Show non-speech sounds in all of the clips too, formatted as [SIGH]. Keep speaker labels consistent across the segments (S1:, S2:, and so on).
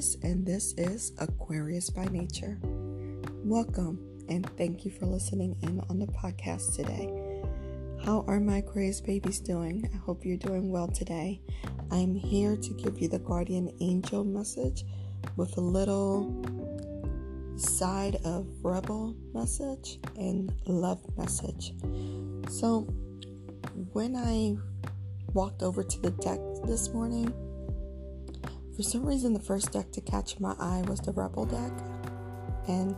S1: And this is Aquarius by Nature. Welcome, and thank you for listening in on the podcast today. How are my Aquarius babies doing? I hope you're doing well today. I'm here to give you the guardian angel message with a little side of rebel message and love message. So, when I walked over to the deck this morning, for some reason, the first deck to catch my eye was the Rebel deck. And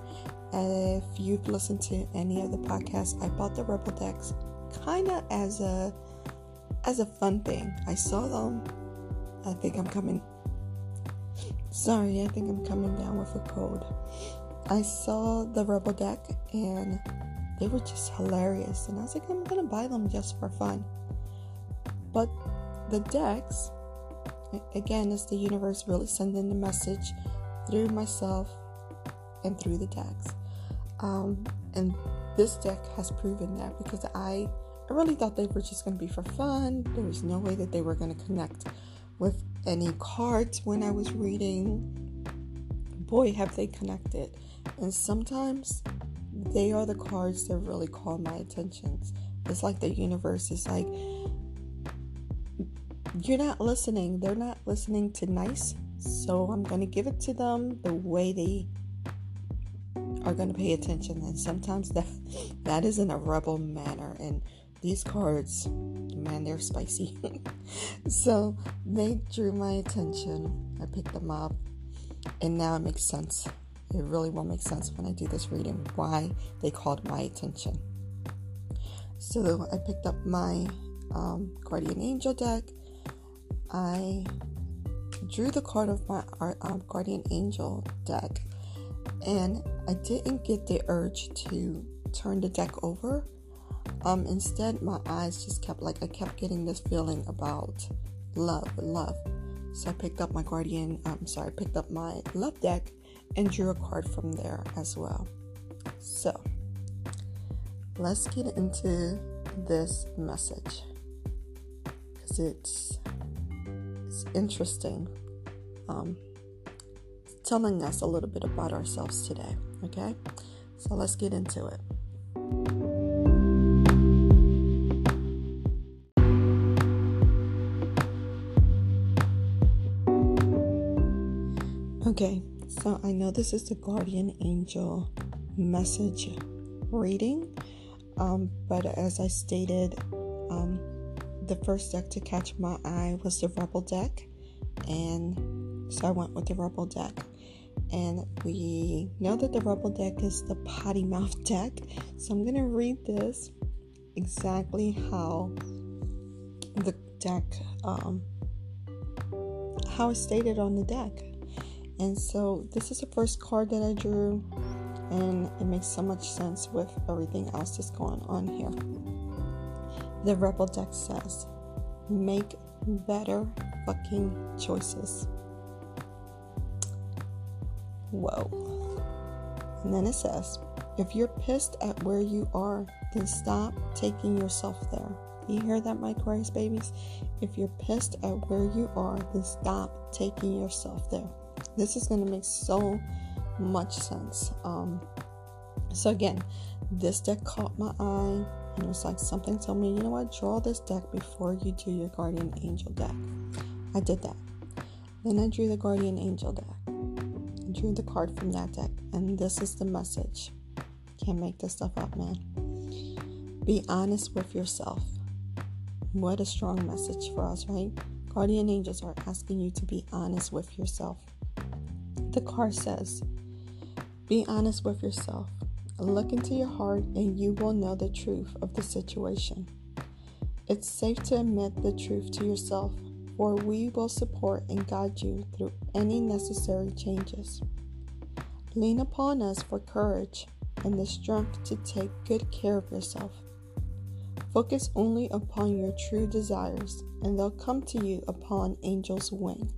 S1: if you've listened to any of the podcasts, I bought the Rebel decks kind of as a as a fun thing. I saw them. I think I'm coming. Sorry, I think I'm coming down with a cold. I saw the Rebel deck and they were just hilarious, and I was like, I'm gonna buy them just for fun. But the decks again, is the universe really sending the message through myself and through the decks. Um, and this deck has proven that because I, I really thought they were just going to be for fun. There was no way that they were going to connect with any cards when I was reading. Boy, have they connected. And sometimes they are the cards that really call my attention. It's like the universe is like, you're not listening. They're not listening to nice. So I'm going to give it to them the way they are going to pay attention. And sometimes that [LAUGHS] that is in a rebel manner. And these cards, man, they're spicy. [LAUGHS] so they drew my attention. I picked them up. And now it makes sense. It really will make sense when I do this reading why they called my attention. So I picked up my um, Guardian Angel deck I drew the card of my um, Guardian Angel deck, and I didn't get the urge to turn the deck over. Um, instead, my eyes just kept like I kept getting this feeling about love, love. So I picked up my Guardian. I'm um, sorry, I picked up my love deck and drew a card from there as well. So let's get into this message because it's it's interesting um, telling us a little bit about ourselves today. Okay, so let's get into it. Okay, so I know this is the guardian angel message reading, um, but as I stated, um, the first deck to catch my eye was the Rebel deck, and so I went with the Rebel deck. And we know that the Rebel deck is the potty mouth [LAUGHS] deck, so I'm gonna read this exactly how the deck, um, how it's stated on the deck. And so this is the first card that I drew, and it makes so much sense with everything else that's going on here. The Rebel deck says, make better fucking choices. Whoa. And then it says, if you're pissed at where you are, then stop taking yourself there. You hear that, my Aquarius babies? If you're pissed at where you are, then stop taking yourself there. This is going to make so much sense. Um, so, again, this deck caught my eye. And it was like something told me, you know what, draw this deck before you do your guardian angel deck. I did that. Then I drew the guardian angel deck. I drew the card from that deck. And this is the message. Can't make this stuff up, man. Be honest with yourself. What a strong message for us, right? Guardian angels are asking you to be honest with yourself. The card says, Be honest with yourself. Look into your heart and you will know the truth of the situation. It's safe to admit the truth to yourself, for we will support and guide you through any necessary changes. Lean upon us for courage and the strength to take good care of yourself. Focus only upon your true desires, and they'll come to you upon angel's wing.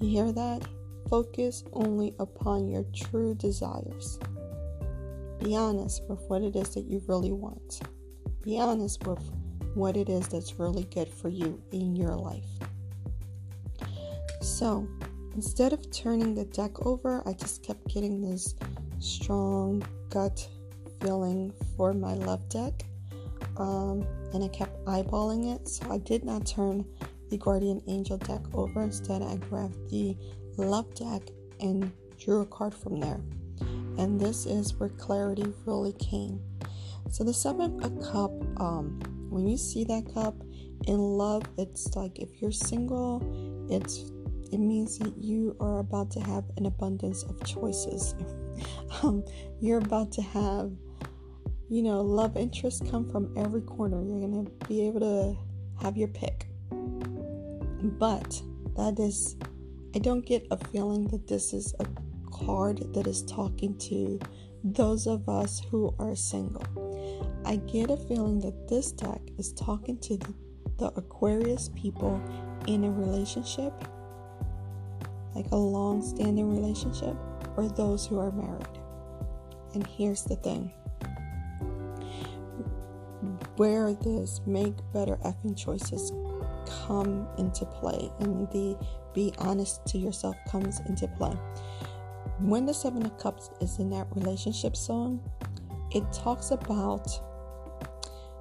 S1: You hear that? Focus only upon your true desires. Be honest with what it is that you really want. Be honest with what it is that's really good for you in your life. So, instead of turning the deck over, I just kept getting this strong gut feeling for my love deck. Um, and I kept eyeballing it. So I did not turn the Guardian Angel deck over. Instead, I grabbed the love deck and drew a card from there. And this is where clarity really came. So the seven of cup, um, when you see that cup in love, it's like if you're single, it's it means that you are about to have an abundance of choices. [LAUGHS] um, you're about to have, you know, love interests come from every corner. You're gonna be able to have your pick. But that is, I don't get a feeling that this is a card that is talking to those of us who are single. I get a feeling that this deck is talking to the, Aquarius people in a relationship, like a long standing relationship, or those who are married. And here's the thing where this make better effing choices come into play and the be honest to yourself comes into play. When the Seven of Cups is in that relationship zone, it talks about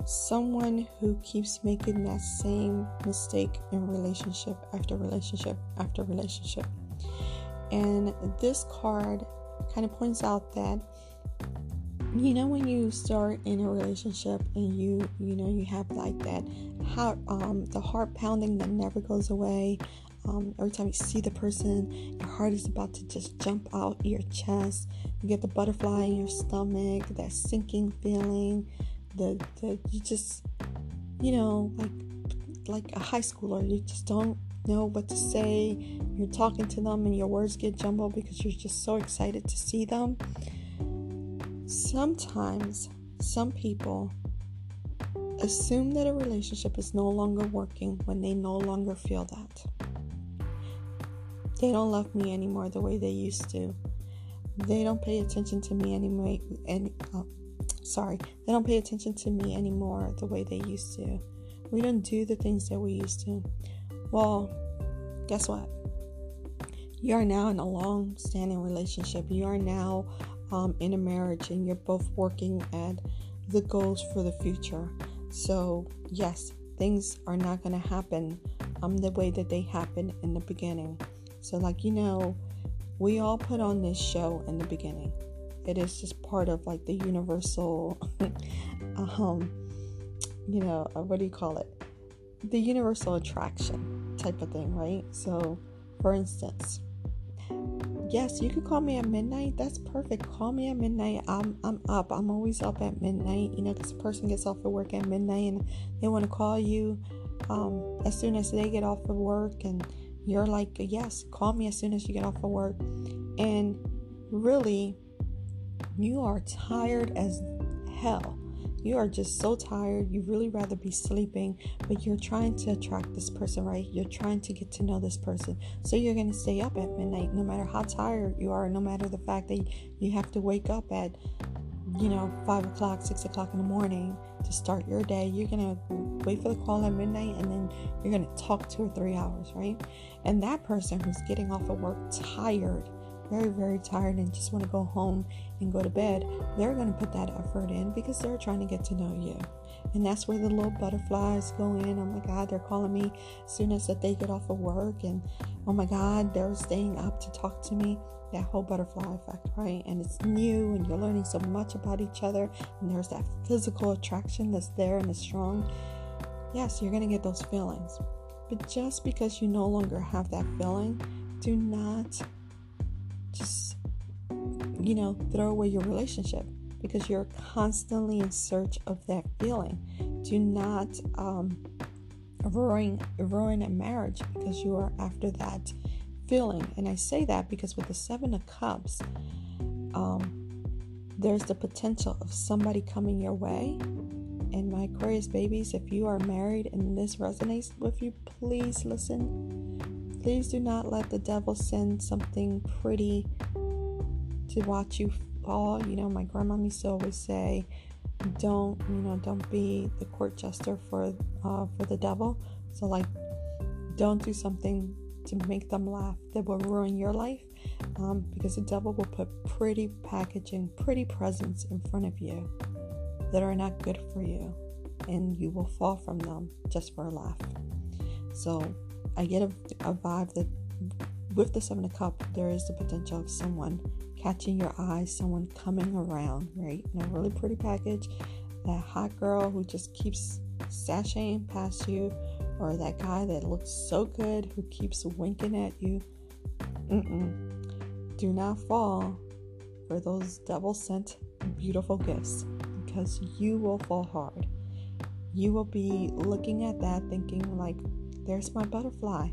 S1: someone who keeps making that same mistake in relationship after relationship after relationship. And this card kind of points out that you know when you start in a relationship and you you know you have like that heart um the heart pounding that never goes away um, every time you see the person your heart is about to just jump out your chest. You get the butterfly in your stomach that sinking feeling the, the you just you know like like a high schooler. You just don't know what to say. You're talking to them and your words get jumbled because you're just so excited to see them. Sometimes some people assume that a relationship is no longer working when they no longer feel that. They don't love me anymore the way they used to. They don't pay attention to me anymore. And oh, sorry, they don't pay attention to me anymore the way they used to. We don't do the things that we used to. Well, guess what? You are now in a long standing relationship. You are now um, in a marriage and you're both working at the goals for the future. So, yes, things are not going to happen um, the way that they happened in the beginning. So, like, you know, we all put on this show in the beginning. It is just part of like the universal, [LAUGHS] um, you know, uh, what do you call it? The universal attraction type of thing, right? So, for instance, yes, you could call me at midnight. That's perfect. Call me at midnight. I'm I'm up. I'm always up at midnight. You know, because a person gets off of work at midnight and they want to call you um, as soon as they get off of work, and you're like, yes, call me as soon as you get off of work. And really, you are tired as hell you are just so tired, you really rather be sleeping, but you're trying to attract this person, right? You're trying to get to know this person. So you're going to stay up at midnight no matter how tired you are, no matter the fact that you have to wake up at, you know, five o'clock, six o'clock in the morning to start your day. You're to wait for the call at midnight and then you're to talk two or three hours, right? And that person who's getting off of work tired very, very tired and just want to go home and go to bed, they're to put that effort in because they're trying to get to know you. And that's where the little butterflies go in. Oh my God, they're calling me as soon as that they get off of work. And oh my God, they're staying up to talk to me. That whole butterfly effect, right? And it's new and you're learning so much about each other. And there's that physical attraction that's there and is strong. Yes, you're to get those feelings. But just because you no longer have that feeling, do not just, you know, throw away your relationship because you're constantly in search of that feeling. Do not um, ruin, ruin a marriage because you are after that feeling. And I say that because with the Seven of Cups, um, there's the potential of somebody coming your way. And my Aquarius babies, if you are married and this resonates with you, please listen Please do not let the devil send something pretty to watch you fall. You know, my grandma used to always say, "Don't, you know, don't be the court jester for uh, for the devil." So, like, don't do something to make them laugh that will ruin your life um, because the devil will put pretty packaging, pretty presents in front of you that are not good for you, and you will fall from them just for a laugh. So I get a, a vibe that with the Seven of Cup, there is the potential of someone catching your eye, someone coming around, right? In a really pretty package. That hot girl who just keeps sashaying past you, or that guy that looks so good who keeps winking at you. Mm-mm. Do not fall for those devil sent beautiful gifts because you will fall hard. You will be looking at that thinking, like, there's my butterfly.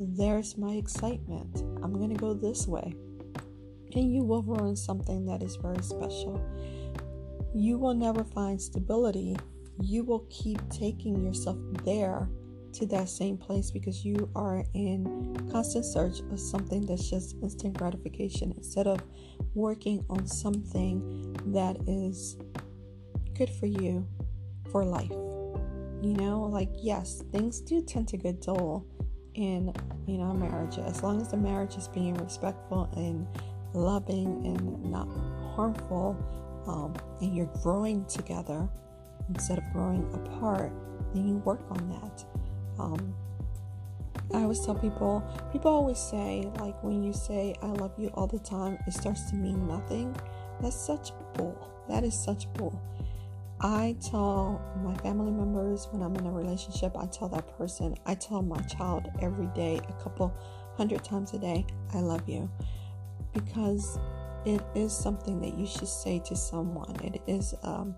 S1: There's my excitement. I'm going to go this way. And you will ruin something that is very special. You will never find stability. You will keep taking yourself there to that same place because you are in constant search of something that's just instant gratification instead of working on something that is good for you for life. You know, like, yes, things do tend to get dull in, you know, marriage as long as the marriage is being respectful and loving and not harmful, um, and you're growing together instead of growing apart, then you work on that. Um, I always tell people, people always say, like, when you say, I love you all the time, it starts to mean nothing. That's such bull. That is such bull. I tell my family members when I'm in a relationship, I tell that person, I tell my child every day, a couple hundred times a day, I love you. Because it is something that you should say to someone. It is um,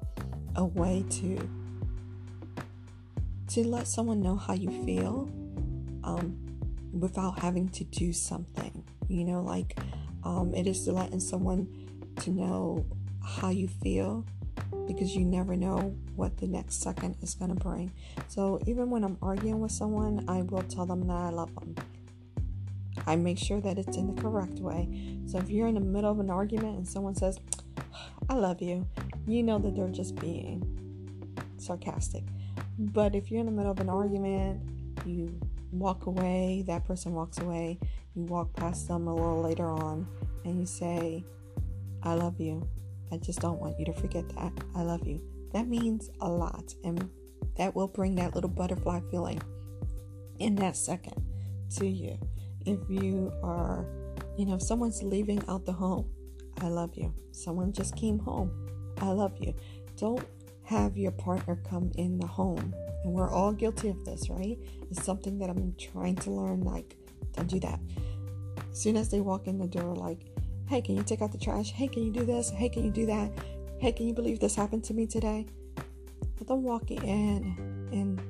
S1: a way to to let someone know how you feel um, without having to do something. You know, like um, it is to letting someone to know how you feel because you never know what the next second is going to bring. So even when I'm arguing with someone, I will tell them that I love them. I make sure that it's in the correct way. So if you're in the middle of an argument and someone says, I love you, you know that they're just being sarcastic. But if you're in the middle of an argument, you walk away, that person walks away, you walk past them a little later on, and you say, I love you. I just don't want you to forget that. I love you. That means a lot, and that will bring that little butterfly feeling in that second to you. If you are, you know, someone's leaving out the home, I love you. Someone just came home, I love you. Don't have your partner come in the home. And we're all guilty of this, right? It's something that I'm trying to learn. Like, don't do that. As soon as they walk in the door, like, hey, can you take out the trash? Hey, can you do this? Hey, can you do that? Hey, can you believe this happened to me today? Let them walk in and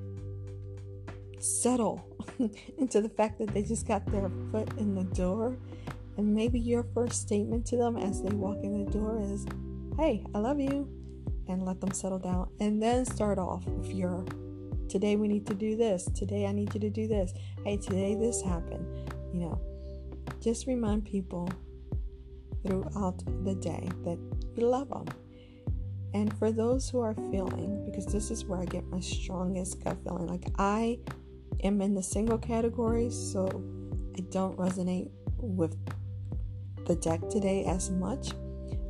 S1: settle [LAUGHS] into the fact that they just got their foot in the door. And maybe your first statement to them as they walk in the door is, hey, I love you and let them settle down and then start off with your today we need to do this. Today i need you to do this. Hey today this happened. You know just remind people throughout the day that you love them. And for those who are feeling because this is where i get my strongest gut feeling like i am in the single category so i don't resonate with the deck today as much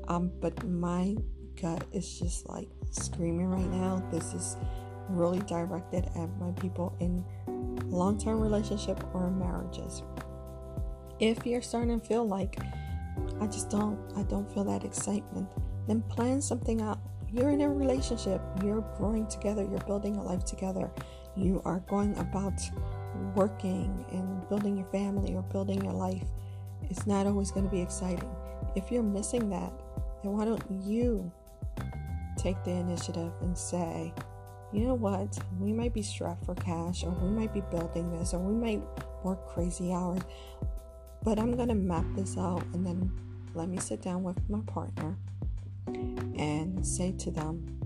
S1: um, but my gut is just like screaming right now. This is really directed at my people in long term relationship or marriages. If you're starting to feel like I just don't I don't feel that excitement, then plan something out. You're in a relationship, you're growing together, you're building a life together. You are going about working and building your family or building your life. It's not always going to be exciting. If you're missing that, then why don't you take the initiative and say, you know what, we might be strapped for cash, or we might be building this, or we might work crazy hours, but I'm gonna map this out and then let me sit down with my partner and say to them,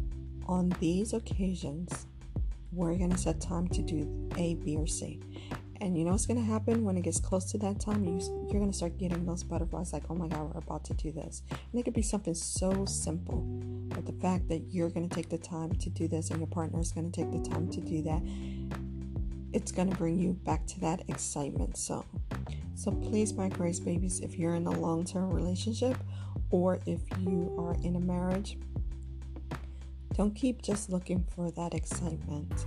S1: on these occasions, we're gonna set time to do A, B, or C. And you know what's going to happen when it gets close to that time? You, you're going to start getting those butterflies like, oh my God, we're about to do this. And it could be something so simple. But the fact that you're going to take the time to do this and your partner is going to take the time to do that, it's going to bring you back to that excitement So, So, please, my grace babies, if you're in a long term relationship or if you are in a marriage, don't keep just looking for that excitement.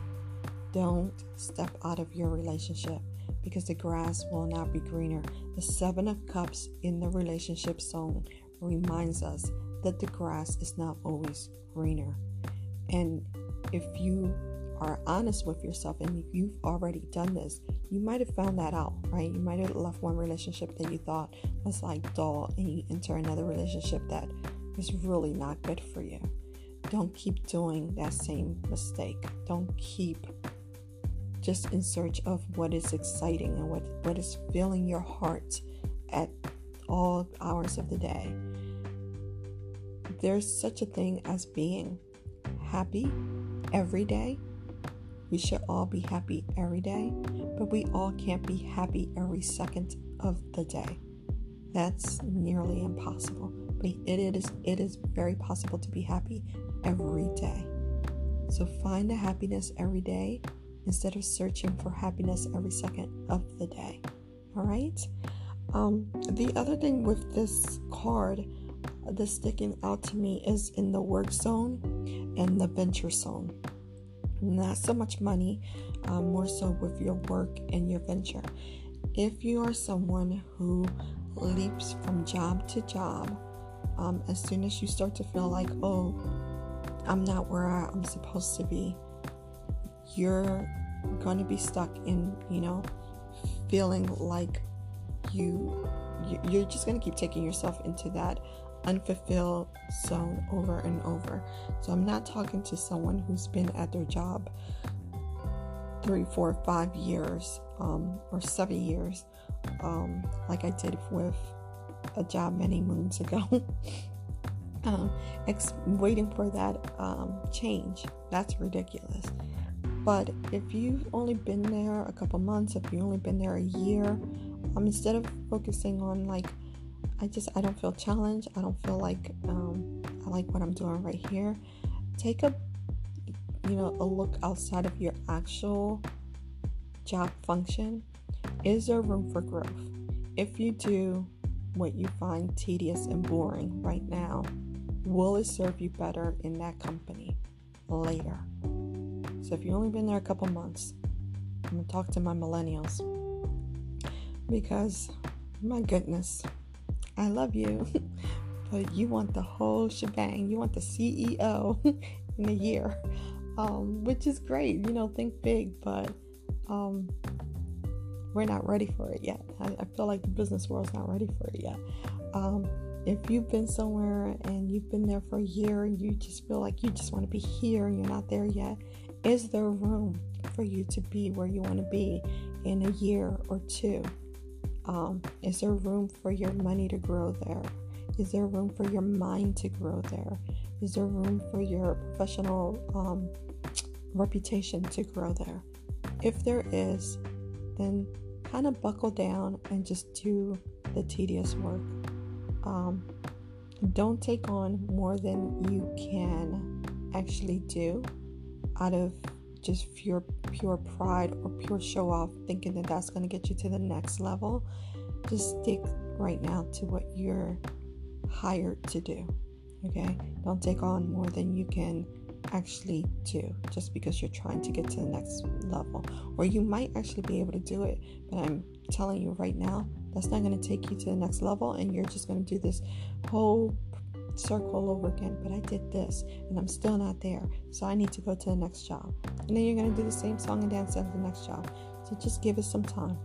S1: Don't step out of your relationship because the grass will not be greener. The Seven of Cups in the relationship zone reminds us that the grass is not always greener. And if you are honest with yourself and you've already done this, you might have found that out, right? You might have left one relationship that you thought was like dull and you enter another relationship that is really not good for you. Don't keep doing that same mistake. Don't keep just in search of what is exciting and what, what is filling your heart at all hours of the day. There's such a thing as being happy every day we should all be happy every day, but we all can't be happy every second of the day. That's nearly impossible. But it is it is very possible to be happy every day. So find the happiness every day instead of searching for happiness every second of the day. All right. Um, the other thing with this card that's sticking out to me is in the work zone and the venture zone not so much money, um, more so with your work and your venture. If you are someone who leaps from job to job, um, as soon as you start to feel like, oh, I'm not where I'm supposed to be, you're going to be stuck in, you know, feeling like you you're just going to keep taking yourself into that unfulfilled zone over and over. So I'm not talking to someone who's been at their job three, four, five years um, or seven years, um, like I did with a job many moons ago. [LAUGHS] um, ex- waiting for that um, change. That's ridiculous. But if you've only been there a couple months, if you've only been there a year, um, instead of focusing on like I just I don't feel challenged. I don't feel like um, I like what I'm doing right here. Take a you know a look outside of your actual job function. Is there room for growth? If you do what you find tedious and boring right now, will it serve you better in that company later? So if you've only been there a couple months, I'm gonna talk to my millennials because my goodness, I love you, [LAUGHS] but you want the whole shebang. You want the CEO [LAUGHS] in a year, um, which is great. You know, think big, but um, we're not ready for it yet. I, I, feel like the business world's not ready for it yet. Um, if you've been somewhere and you've been there for a year and you just feel like you just want to be here and you're not there yet, is there room for you to be where you want to be in a year or two? Um, is there room for your money to grow there? Is there room for your mind to grow there? Is there room for your professional um, reputation to grow there? If there is, then kind of buckle down and just do the tedious work. Um, don't take on more than you can actually do out of just pure pure pride or pure show off thinking that that's going to get you to the next level just stick right now to what you're hired to do okay? Don't take on more than you can actually do just because you're trying to get to the next level. Or you might actually be able to do it but i'm telling you right now that's not going to take you to the next level and you're just going to do this whole circle over again, but I did this and I'm still not there. So I need to go to the next job. And then you're going to do the same song and dance at the next job. So just give it some time.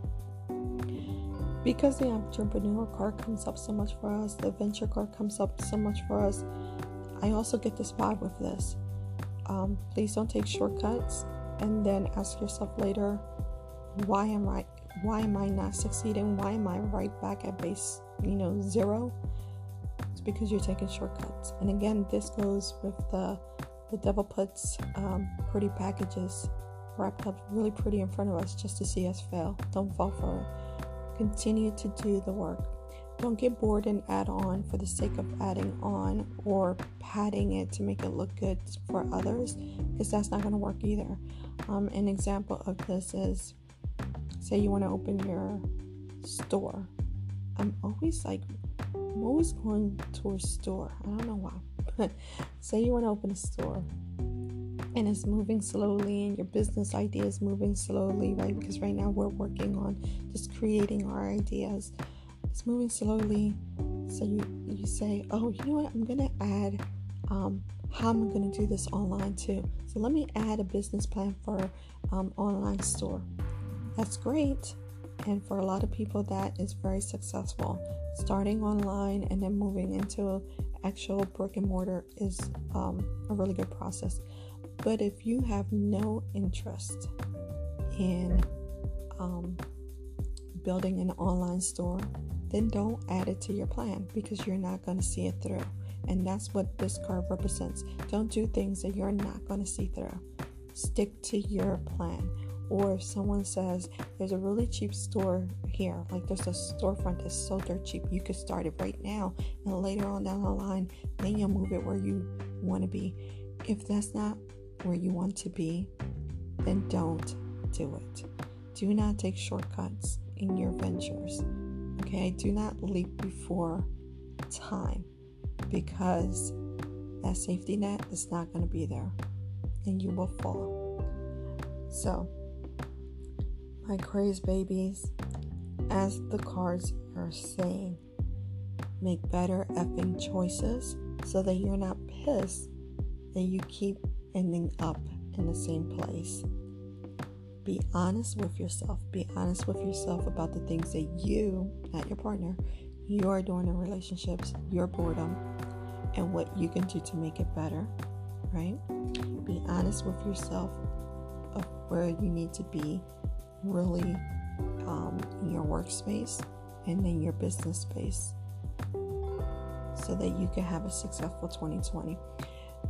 S1: Because the entrepreneur card comes up so much for us, the venture card comes up so much for us, I also get this vibe with this. Um, please don't take shortcuts and then ask yourself later, why am I why am I not succeeding? Why am I right back at base, you know, zero? Because you're taking shortcuts. And again, this goes with the the devil puts um, pretty packages wrapped up really pretty in front of us just to see us fail. Don't fall for it. Continue to do the work. don't get bored and add on for the sake of adding on or padding it to make it look good for others because that's not going to work either. Um, an example of this is say you want to open your store. I'm always like, I'm always going to a store. I don't know why, but [LAUGHS] say you want to open a store and it's moving slowly and your business idea is moving slowly, right? Because right now we're working on just creating our ideas. It's moving slowly. So you you say, oh, you know what? I'm gonna add um, how I'm gonna do this online too. So let me add a business plan for um, online store. That's great. And for a lot of people, that is very successful. Starting online and then moving into actual brick and mortar is um, a really good process. But if you have no interest in um, building an online store, then don't add it to your plan because you're not going to see it through. And that's what this card represents. Don't do things that you're not going to see through. Stick to your plan. Or if someone says there's a really cheap store here, like there's a storefront that's so dirt cheap, you could start it right now, and later on down the line, then you'll move it where you want to be. If that's not where you want to be, then don't do it. Do not take shortcuts in your ventures. Okay, do not leap before time because that safety net is not going to be there and you will fall. So, my crazed babies, as the cards are saying, make better effing choices so that you're not pissed that you keep ending up in the same place. Be honest with yourself. Be honest with yourself about the things that you, not your partner, you are doing in relationships, your boredom, and what you can do to make it better, right? Be honest with yourself of where you need to be really um, in your workspace and in your business space so that you can have a successful 2020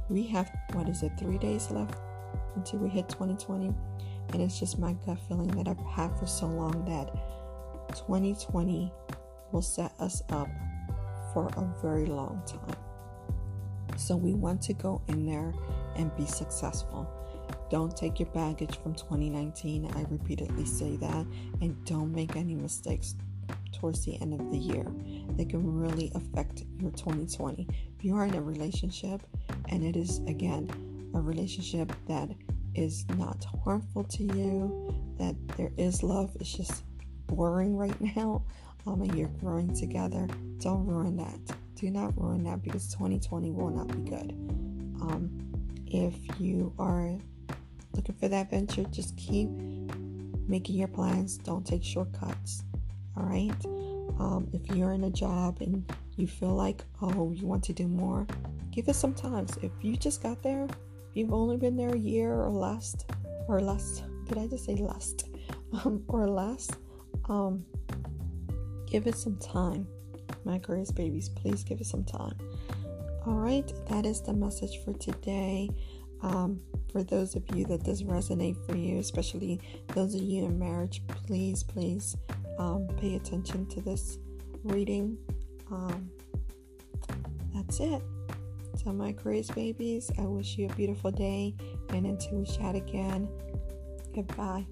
S1: we have what is it three days left until we hit 2020 and it's just my gut feeling that i've had for so long that 2020 will set us up for a very long time. So we want to go in there and be successful don't take your baggage from 2019 i repeatedly say that and don't make any mistakes towards the end of the year that can really affect your 2020 if you are in a relationship and it is again a relationship that is not harmful to you, that there is love, it's just boring right now, um, and you're growing together, don't ruin that. Do not ruin that because 2020 will not be good. Um, if you are looking for that venture, just keep making your plans. Don't take shortcuts. All right. Um, if you're in a job and you feel like, oh, you want to do more, give it some time. If you just got there, you've only been there a year or less, or less, did I just say less? [LAUGHS] Um, or less, um, give it some time. My crazed babies, please give it some time. All right, that is the message for today. Um, for those of you that does resonate for you, especially those of you in marriage, please, please um, pay attention to this reading. Um, that's it. So, my crazed babies, I wish you a beautiful day. And until we chat again, goodbye.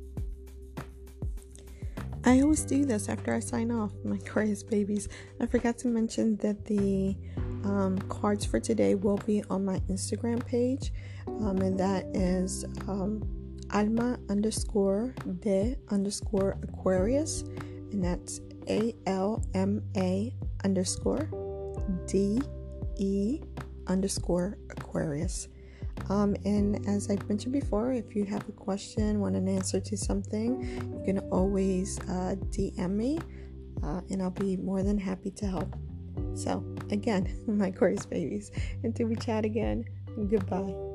S1: I always do this after I sign off, my [LAUGHS] crazed babies. I forgot to mention that the um, cards for today will be on my Instagram page, um, and that is um, Alma underscore de underscore Aquarius, and that's A L M A underscore D E underscore Aquarius. Um, and as I've mentioned before, if you have a question, want an answer to something, you can always uh, DM me uh, and I'll be more than happy to help. So, again, [LAUGHS] my Aquarius babies, until we chat again, goodbye.